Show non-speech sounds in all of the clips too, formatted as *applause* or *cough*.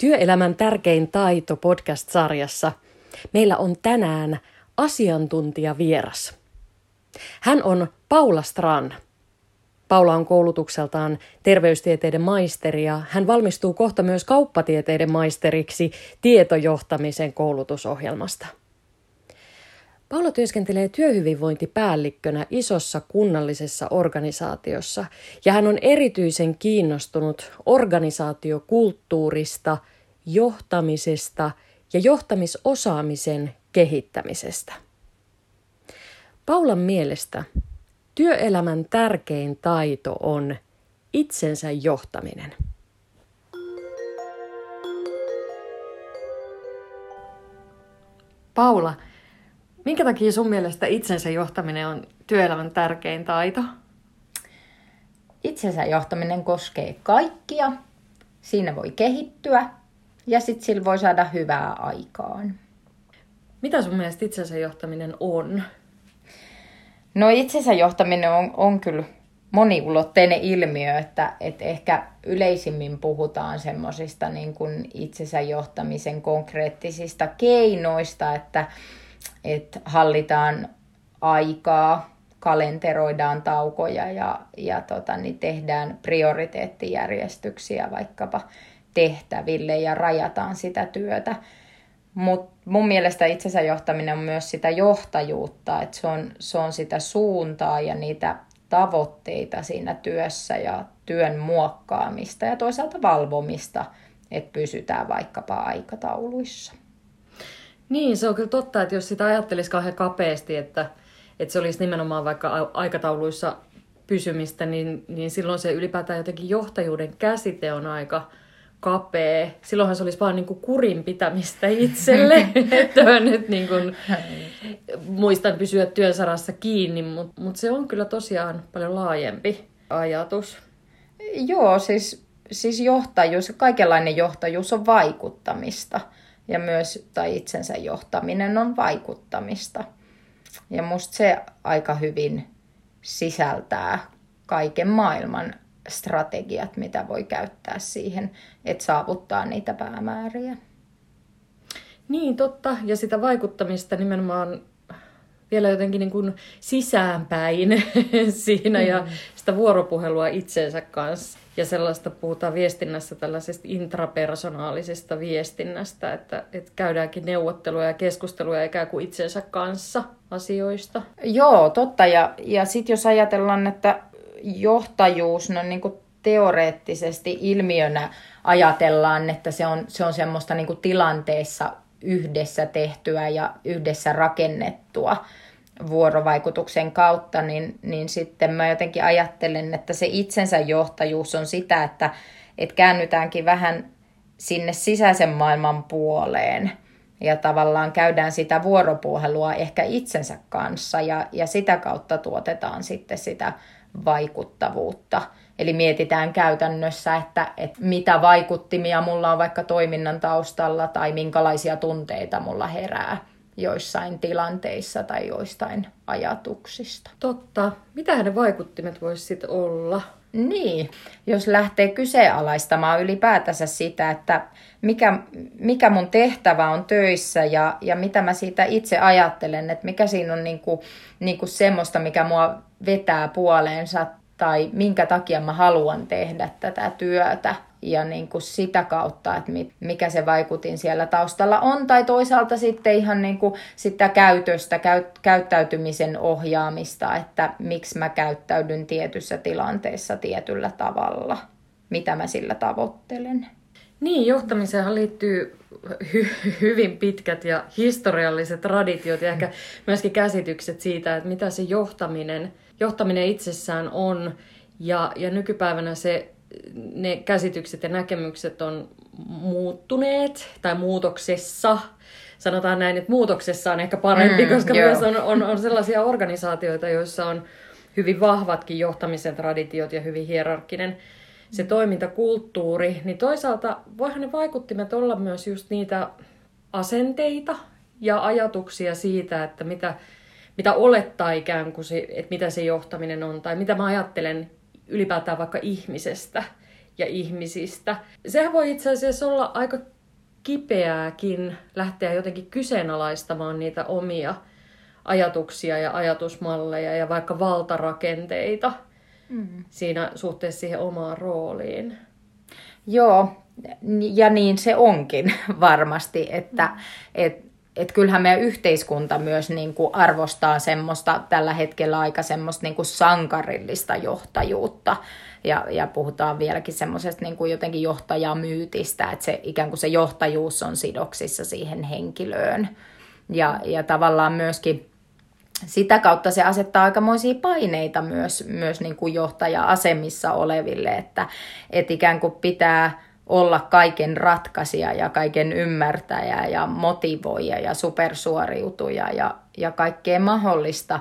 Työelämän tärkein taito podcast-sarjassa meillä on tänään asiantuntija vieras. Hän on Paula Strand. Paula on koulutukseltaan terveystieteiden maisteri ja hän valmistuu kohta myös kauppatieteiden maisteriksi tietojohtamisen koulutusohjelmasta. Paula työskentelee työhyvinvointipäällikkönä isossa kunnallisessa organisaatiossa ja hän on erityisen kiinnostunut organisaatiokulttuurista, johtamisesta ja johtamisosaamisen kehittämisestä. Paulan mielestä työelämän tärkein taito on itsensä johtaminen. Paula, Minkä takia sun mielestä itsensä johtaminen on työelämän tärkein taito? Itsensä johtaminen koskee kaikkia. Siinä voi kehittyä ja sitten sillä voi saada hyvää aikaan. Mitä sun mielestä itsensä johtaminen on? No itsensä johtaminen on, on kyllä moniulotteinen ilmiö, että, että ehkä yleisimmin puhutaan semmoisista niin kuin itsensä johtamisen konkreettisista keinoista, että että hallitaan aikaa, kalenteroidaan taukoja ja, ja tota, niin tehdään prioriteettijärjestyksiä vaikkapa tehtäville ja rajataan sitä työtä. Mutta mun mielestä itsensä johtaminen on myös sitä johtajuutta, että se on, se on sitä suuntaa ja niitä tavoitteita siinä työssä ja työn muokkaamista ja toisaalta valvomista, että pysytään vaikkapa aikatauluissa. Niin, se on kyllä totta, että jos sitä ajattelisi kauhean kapeasti, että, että se olisi nimenomaan vaikka aikatauluissa pysymistä, niin, niin silloin se ylipäätään jotenkin johtajuuden käsite on aika kapea. Silloinhan se olisi vaan niin kuin kurin pitämistä itselle, *laughs* että nyt niin kuin, muistan pysyä työnsarassa kiinni, mutta mut se on kyllä tosiaan paljon laajempi ajatus. Joo, siis, siis johtajuus, kaikenlainen johtajuus on vaikuttamista – ja myös tai itsensä johtaminen on vaikuttamista. Ja musta se aika hyvin sisältää kaiken maailman strategiat, mitä voi käyttää siihen, että saavuttaa niitä päämääriä. Niin, totta. Ja sitä vaikuttamista nimenomaan vielä jotenkin niin kuin sisäänpäin *laughs* siinä mm. ja sitä vuoropuhelua itsensä kanssa. Ja sellaista puhutaan viestinnässä tällaisesta intrapersonaalisesta viestinnästä, että, että käydäänkin neuvotteluja ja keskusteluja ikään kuin itsensä kanssa asioista. Joo, totta. Ja, ja sitten jos ajatellaan, että johtajuus, no niin kuin teoreettisesti ilmiönä ajatellaan, että se on, se on semmoista niin kuin tilanteessa yhdessä tehtyä ja yhdessä rakennettua vuorovaikutuksen kautta, niin, niin sitten mä jotenkin ajattelen, että se itsensä johtajuus on sitä, että, että käännytäänkin vähän sinne sisäisen maailman puoleen ja tavallaan käydään sitä vuoropuhelua ehkä itsensä kanssa ja, ja sitä kautta tuotetaan sitten sitä vaikuttavuutta. Eli mietitään käytännössä, että, että mitä vaikuttimia mulla on vaikka toiminnan taustalla tai minkälaisia tunteita mulla herää joissain tilanteissa tai joistain ajatuksista. Totta. Mitä ne vaikuttimet voisi sitten olla? Niin, jos lähtee kyseenalaistamaan ylipäätänsä sitä, että mikä, mikä mun tehtävä on töissä ja, ja mitä mä siitä itse ajattelen, että mikä siinä on niinku, niinku semmoista, mikä mua vetää puoleensa tai minkä takia mä haluan tehdä tätä työtä. Ja niin kuin sitä kautta, että mikä se vaikutin siellä taustalla on, tai toisaalta sitten ihan niin kuin sitä käytöstä, käyttäytymisen ohjaamista, että miksi mä käyttäydyn tietyssä tilanteessa tietyllä tavalla, mitä mä sillä tavoittelen. Niin, johtamiseen liittyy hy- hyvin pitkät ja historialliset traditiot ja ehkä myöskin käsitykset siitä, että mitä se johtaminen, johtaminen itsessään on. Ja, ja nykypäivänä se ne käsitykset ja näkemykset on muuttuneet tai muutoksessa. Sanotaan näin, että muutoksessa on ehkä parempi, mm, koska joo. myös on, on, on sellaisia organisaatioita, joissa on hyvin vahvatkin johtamisen traditiot ja hyvin hierarkkinen se toimintakulttuuri, niin toisaalta voihan ne vaikuttimet olla myös just niitä asenteita ja ajatuksia siitä, että mitä, mitä olettaa ikään kuin, se, että mitä se johtaminen on, tai mitä mä ajattelen ylipäätään vaikka ihmisestä ja ihmisistä. Sehän voi itse asiassa olla aika kipeääkin lähteä jotenkin kyseenalaistamaan niitä omia ajatuksia ja ajatusmalleja ja vaikka valtarakenteita mm. siinä suhteessa siihen omaan rooliin. Joo, ja niin se onkin *laughs* varmasti, että mm. et, et kyllähän meidän yhteiskunta myös niin kuin arvostaa semmoista tällä hetkellä aika semmoista niin kuin sankarillista johtajuutta. Ja, ja puhutaan vieläkin semmoisesta niin kuin jotenkin johtajamyytistä, että se, ikään kuin se johtajuus on sidoksissa siihen henkilöön. Ja, ja tavallaan myöskin sitä kautta se asettaa aikamoisia paineita myös, myös niin kuin johtaja-asemissa oleville, että, että ikään kuin pitää olla kaiken ratkaisija ja kaiken ymmärtäjä ja motivoija ja supersuoriutuja ja, ja kaikkea mahdollista.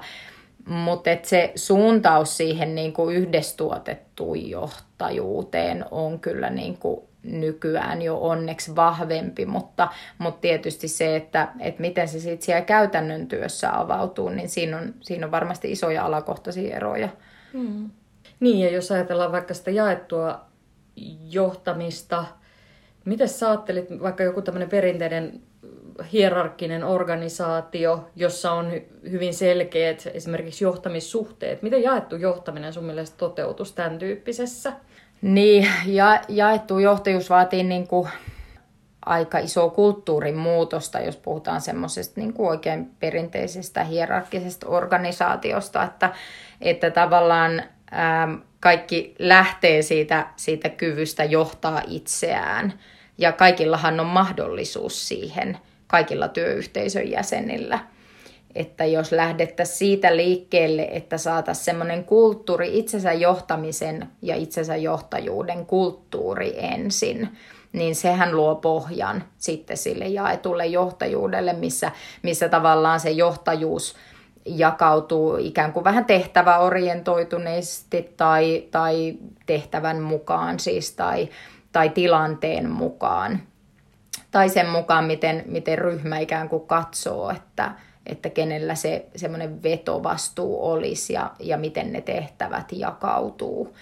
Mutta se suuntaus siihen niin kuin yhdestuotettuun johtajuuteen on kyllä niin kuin nykyään jo onneksi vahvempi, mutta, mutta tietysti se, että, että miten se sitten siellä käytännön työssä avautuu, niin siinä on, siinä on varmasti isoja alakohtaisia eroja. Hmm. Niin, ja jos ajatellaan vaikka sitä jaettua johtamista, miten sä ajattelit vaikka joku tämmöinen perinteinen hierarkkinen organisaatio, jossa on hyvin selkeät esimerkiksi johtamissuhteet. Miten jaettu johtaminen sun mielestä toteutus tämän tyyppisessä? Niin, ja, jaettu johtajuus vaatii niin kuin aika iso kulttuurin muutosta, jos puhutaan semmoisesta niin kuin oikein perinteisestä hierarkkisesta organisaatiosta, että, että tavallaan ää, kaikki lähtee siitä, siitä kyvystä johtaa itseään. Ja kaikillahan on mahdollisuus siihen, kaikilla työyhteisön jäsenillä – että jos lähdettäisiin siitä liikkeelle, että saataisiin semmoinen kulttuuri, itsensä johtamisen ja itsensä johtajuuden kulttuuri ensin, niin sehän luo pohjan sitten sille jaetulle johtajuudelle, missä, missä tavallaan se johtajuus jakautuu ikään kuin vähän tehtäväorientoituneesti tai, tai tehtävän mukaan siis tai, tai tilanteen mukaan. Tai sen mukaan, miten, miten ryhmä ikään kuin katsoo, että, että kenellä se semmoinen vetovastuu olisi ja, ja miten ne tehtävät jakautuu.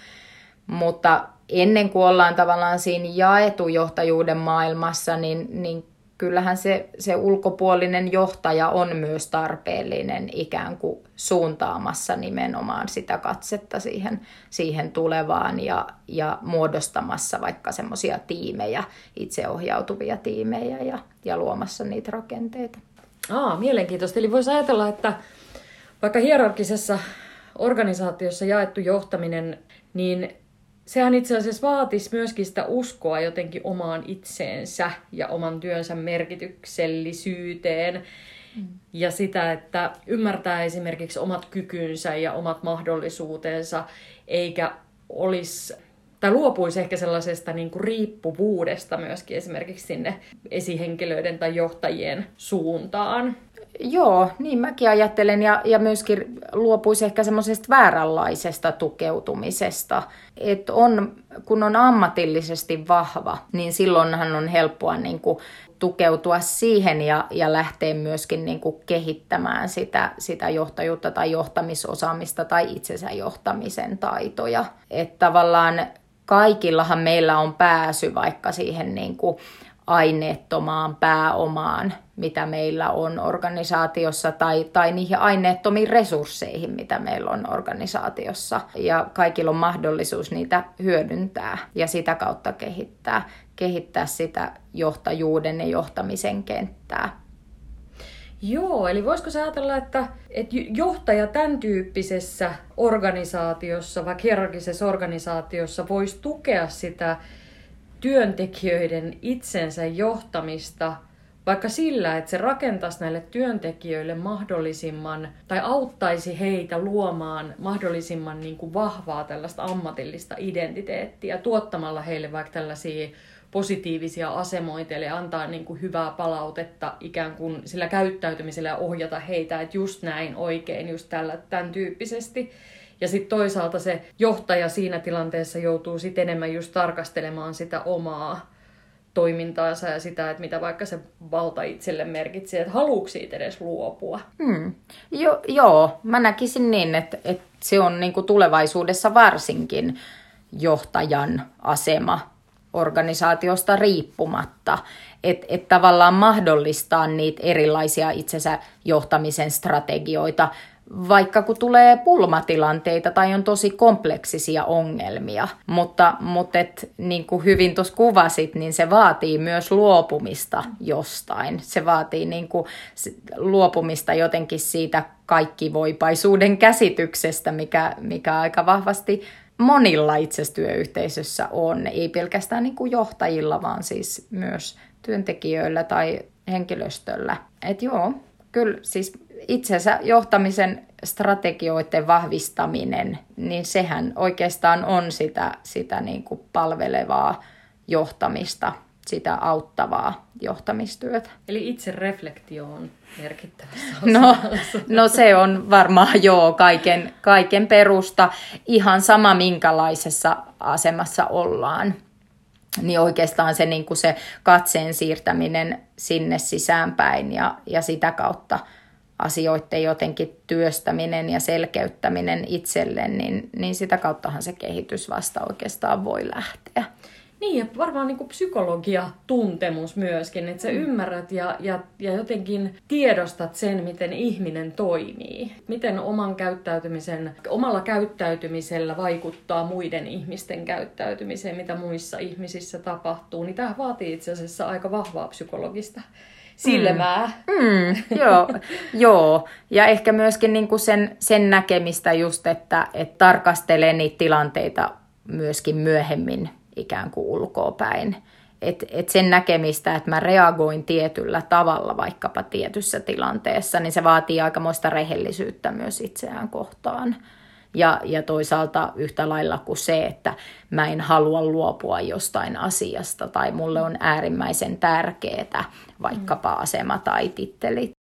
Mutta ennen kuin ollaan tavallaan siinä jaetujohtajuuden maailmassa, niin, niin kyllähän se, se ulkopuolinen johtaja on myös tarpeellinen ikään kuin suuntaamassa nimenomaan sitä katsetta siihen, siihen tulevaan ja, ja muodostamassa vaikka semmoisia tiimejä, itseohjautuvia tiimejä ja, ja luomassa niitä rakenteita. Aa, mielenkiintoista. Eli voisi ajatella, että vaikka hierarkisessa organisaatiossa jaettu johtaminen, niin sehän itse asiassa vaatisi myöskin sitä uskoa jotenkin omaan itseensä ja oman työnsä merkityksellisyyteen. Mm. Ja sitä, että ymmärtää esimerkiksi omat kykynsä ja omat mahdollisuutensa, eikä olisi tai luopuisi ehkä sellaisesta niin kuin riippuvuudesta myöskin esimerkiksi sinne esihenkilöiden tai johtajien suuntaan. Joo, niin mäkin ajattelen ja, ja myöskin luopuisi ehkä semmoisesta vääränlaisesta tukeutumisesta. Että on, kun on ammatillisesti vahva, niin silloinhan on helppoa niin kuin tukeutua siihen ja, ja lähteä myöskin niin kuin kehittämään sitä, sitä johtajuutta tai johtamisosaamista tai itsensä johtamisen taitoja. Että tavallaan kaikillahan meillä on pääsy vaikka siihen niin kuin aineettomaan pääomaan, mitä meillä on organisaatiossa, tai, tai niihin aineettomiin resursseihin, mitä meillä on organisaatiossa. Ja kaikilla on mahdollisuus niitä hyödyntää ja sitä kautta kehittää, kehittää sitä johtajuuden ja johtamisen kenttää. Joo, eli voisiko se ajatella, että, että johtaja tämän tyyppisessä organisaatiossa, vaikka hierarkisessa organisaatiossa, voisi tukea sitä työntekijöiden itsensä johtamista vaikka sillä, että se rakentaisi näille työntekijöille mahdollisimman, tai auttaisi heitä luomaan mahdollisimman niin kuin vahvaa tällaista ammatillista identiteettiä, tuottamalla heille vaikka tällaisia positiivisia asemoita, eli antaa niin kuin hyvää palautetta ikään kuin sillä käyttäytymisellä ja ohjata heitä, että just näin oikein, just tällä, tämän tyyppisesti. Ja sitten toisaalta se johtaja siinä tilanteessa joutuu sitten enemmän just tarkastelemaan sitä omaa toimintaansa ja sitä, että mitä vaikka se valta itselle merkitsee, että haluuko siitä edes luopua. Hmm. Jo, joo, mä näkisin niin, että, että se on niin kuin tulevaisuudessa varsinkin johtajan asema organisaatiosta riippumatta, että et tavallaan mahdollistaa niitä erilaisia itsensä johtamisen strategioita, vaikka kun tulee pulmatilanteita tai on tosi kompleksisia ongelmia. Mutta, mutta et, niin kuin hyvin tuossa kuvasit, niin se vaatii myös luopumista jostain. Se vaatii niin kuin, luopumista jotenkin siitä kaikkivoipaisuuden käsityksestä, mikä, mikä aika vahvasti monilla itsestyöyhteisössä on. Ei pelkästään niin kuin johtajilla, vaan siis myös työntekijöillä tai henkilöstöllä. Et joo, kyllä siis itsensä johtamisen strategioiden vahvistaminen, niin sehän oikeastaan on sitä, sitä niin kuin palvelevaa johtamista, sitä auttavaa johtamistyötä. Eli itse reflektio on merkittävässä no, no se on varmaan joo kaiken, kaiken perusta. Ihan sama minkälaisessa asemassa ollaan. Niin oikeastaan se, niin kuin se katseen siirtäminen sinne sisäänpäin ja, ja sitä kautta – asioiden jotenkin työstäminen ja selkeyttäminen itselle, niin, niin sitä kauttahan se kehitys vasta oikeastaan voi lähteä. Niin, ja varmaan niin kuin psykologia, tuntemus myöskin, että sä mm. ymmärrät ja, ja, ja jotenkin tiedostat sen, miten ihminen toimii. Miten oman käyttäytymisen, omalla käyttäytymisellä vaikuttaa muiden ihmisten käyttäytymiseen, mitä muissa ihmisissä tapahtuu. Niin tämä vaatii itse asiassa aika vahvaa psykologista silmää. Mm. Mm, joo, *laughs* joo, ja ehkä myöskin niinku sen, sen näkemistä just, että et tarkastelee niitä tilanteita myöskin myöhemmin ikään kuin ulkoapäin. Et, et sen näkemistä, että mä reagoin tietyllä tavalla vaikkapa tietyssä tilanteessa, niin se vaatii aikamoista rehellisyyttä myös itseään kohtaan. Ja, ja toisaalta yhtä lailla kuin se, että mä en halua luopua jostain asiasta tai mulle on äärimmäisen tärkeää vaikkapa asema tai titteli.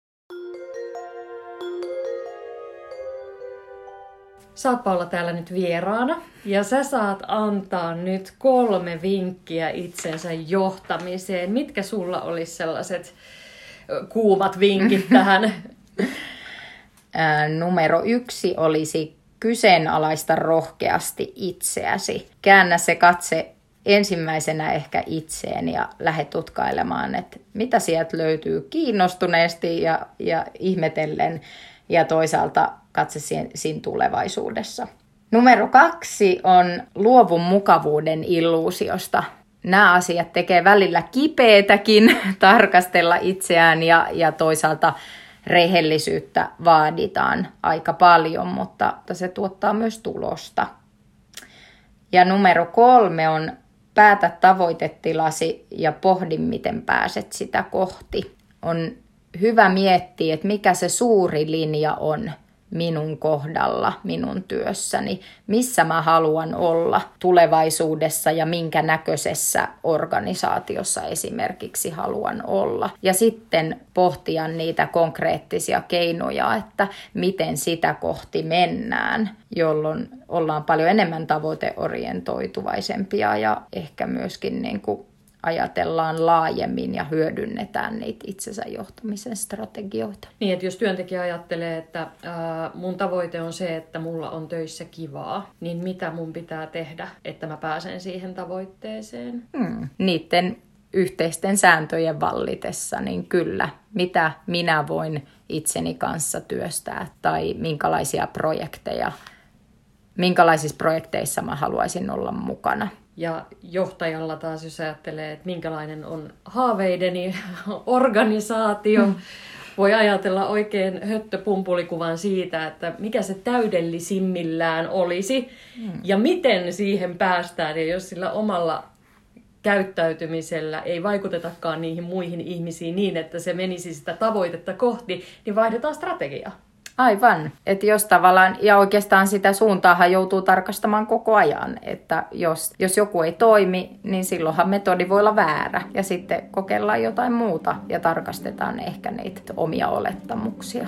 Sä oot Paula täällä nyt vieraana ja sä saat antaa nyt kolme vinkkiä itsensä johtamiseen. Mitkä sulla olisi sellaiset kuumat vinkit *laughs* tähän? Numero yksi olisi kyseenalaista rohkeasti itseäsi. Käännä se katse ensimmäisenä ehkä itseen ja lähde tutkailemaan, että mitä sieltä löytyy kiinnostuneesti ja, ja ihmetellen ja toisaalta katse siinä, tulevaisuudessa. Numero kaksi on luovun mukavuuden illuusiosta. Nämä asiat tekee välillä kipeätäkin *laughs* tarkastella itseään ja, ja toisaalta rehellisyyttä vaaditaan aika paljon, mutta se tuottaa myös tulosta. Ja numero kolme on päätä tavoitetilasi ja pohdi, miten pääset sitä kohti. On hyvä miettiä, että mikä se suuri linja on minun kohdalla, minun työssäni, missä mä haluan olla tulevaisuudessa ja minkä näköisessä organisaatiossa esimerkiksi haluan olla. Ja sitten pohtia niitä konkreettisia keinoja, että miten sitä kohti mennään, jolloin ollaan paljon enemmän tavoiteorientoituvaisempia ja ehkä myöskin niin kuin ajatellaan laajemmin ja hyödynnetään niitä itsensä johtamisen strategioita. Niin, että jos työntekijä ajattelee, että ää, mun tavoite on se, että mulla on töissä kivaa, niin mitä mun pitää tehdä, että mä pääsen siihen tavoitteeseen? Hmm. Niiden yhteisten sääntöjen vallitessa, niin kyllä, mitä minä voin itseni kanssa työstää tai minkälaisia projekteja, minkälaisissa projekteissa mä haluaisin olla mukana. Ja johtajalla taas, jos ajattelee, että minkälainen on haaveideni *laughs* organisaatio, mm. voi ajatella oikein höttöpumpulikuvan siitä, että mikä se täydellisimmillään olisi mm. ja miten siihen päästään. Ja jos sillä omalla käyttäytymisellä ei vaikutetakaan niihin muihin ihmisiin niin, että se menisi sitä tavoitetta kohti, niin vaihdetaan strategiaa. Aivan. Että jos tavallaan, ja oikeastaan sitä suuntaahan joutuu tarkastamaan koko ajan, että jos, jos joku ei toimi, niin silloinhan metodi voi olla väärä. Ja sitten kokeillaan jotain muuta ja tarkastetaan ehkä niitä omia olettamuksia.